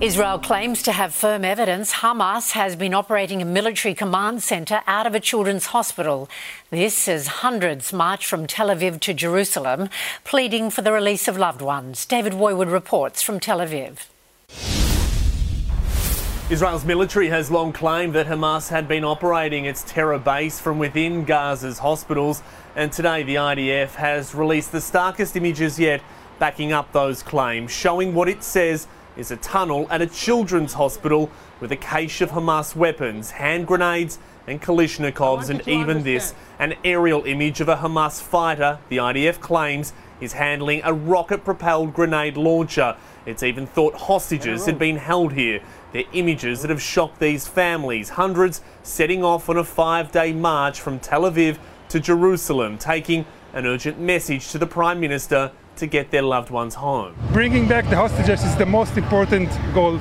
Israel claims to have firm evidence Hamas has been operating a military command centre out of a children's hospital. This as hundreds march from Tel Aviv to Jerusalem, pleading for the release of loved ones. David Woiwod reports from Tel Aviv. Israel's military has long claimed that Hamas had been operating its terror base from within Gaza's hospitals, and today the IDF has released the starkest images yet backing up those claims, showing what it says is a tunnel at a children's hospital with a cache of Hamas weapons, hand grenades, and Kalashnikovs, and even this an aerial image of a Hamas fighter, the IDF claims, is handling a rocket propelled grenade launcher. It's even thought hostages had been held here. They're images that have shocked these families, hundreds setting off on a five day march from Tel Aviv to Jerusalem, taking an urgent message to the Prime Minister to get their loved ones home. Bringing back the hostages is the most important goal.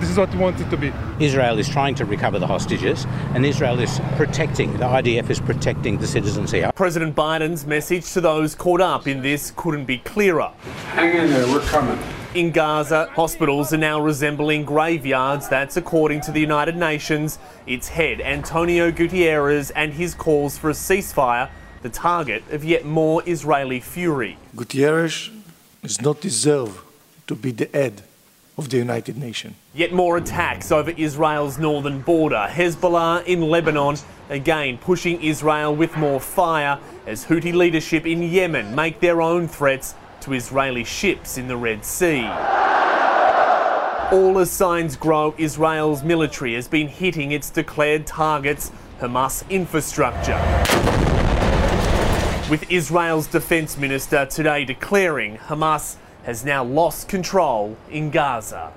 This is what we want it to be. Israel is trying to recover the hostages, and Israel is protecting, the IDF is protecting the citizens here. President Biden's message to those caught up in this couldn't be clearer. Hang in there, we're coming. In Gaza, hospitals are now resembling graveyards. That's according to the United Nations. Its head, Antonio Guterres, and his calls for a ceasefire the target of yet more Israeli fury. Gutierrez does not deserve to be the head of the United Nations. Yet more attacks over Israel's northern border. Hezbollah in Lebanon again pushing Israel with more fire as Houthi leadership in Yemen make their own threats to Israeli ships in the Red Sea. All as signs grow, Israel's military has been hitting its declared targets, Hamas infrastructure with Israel's defense minister today declaring Hamas has now lost control in Gaza.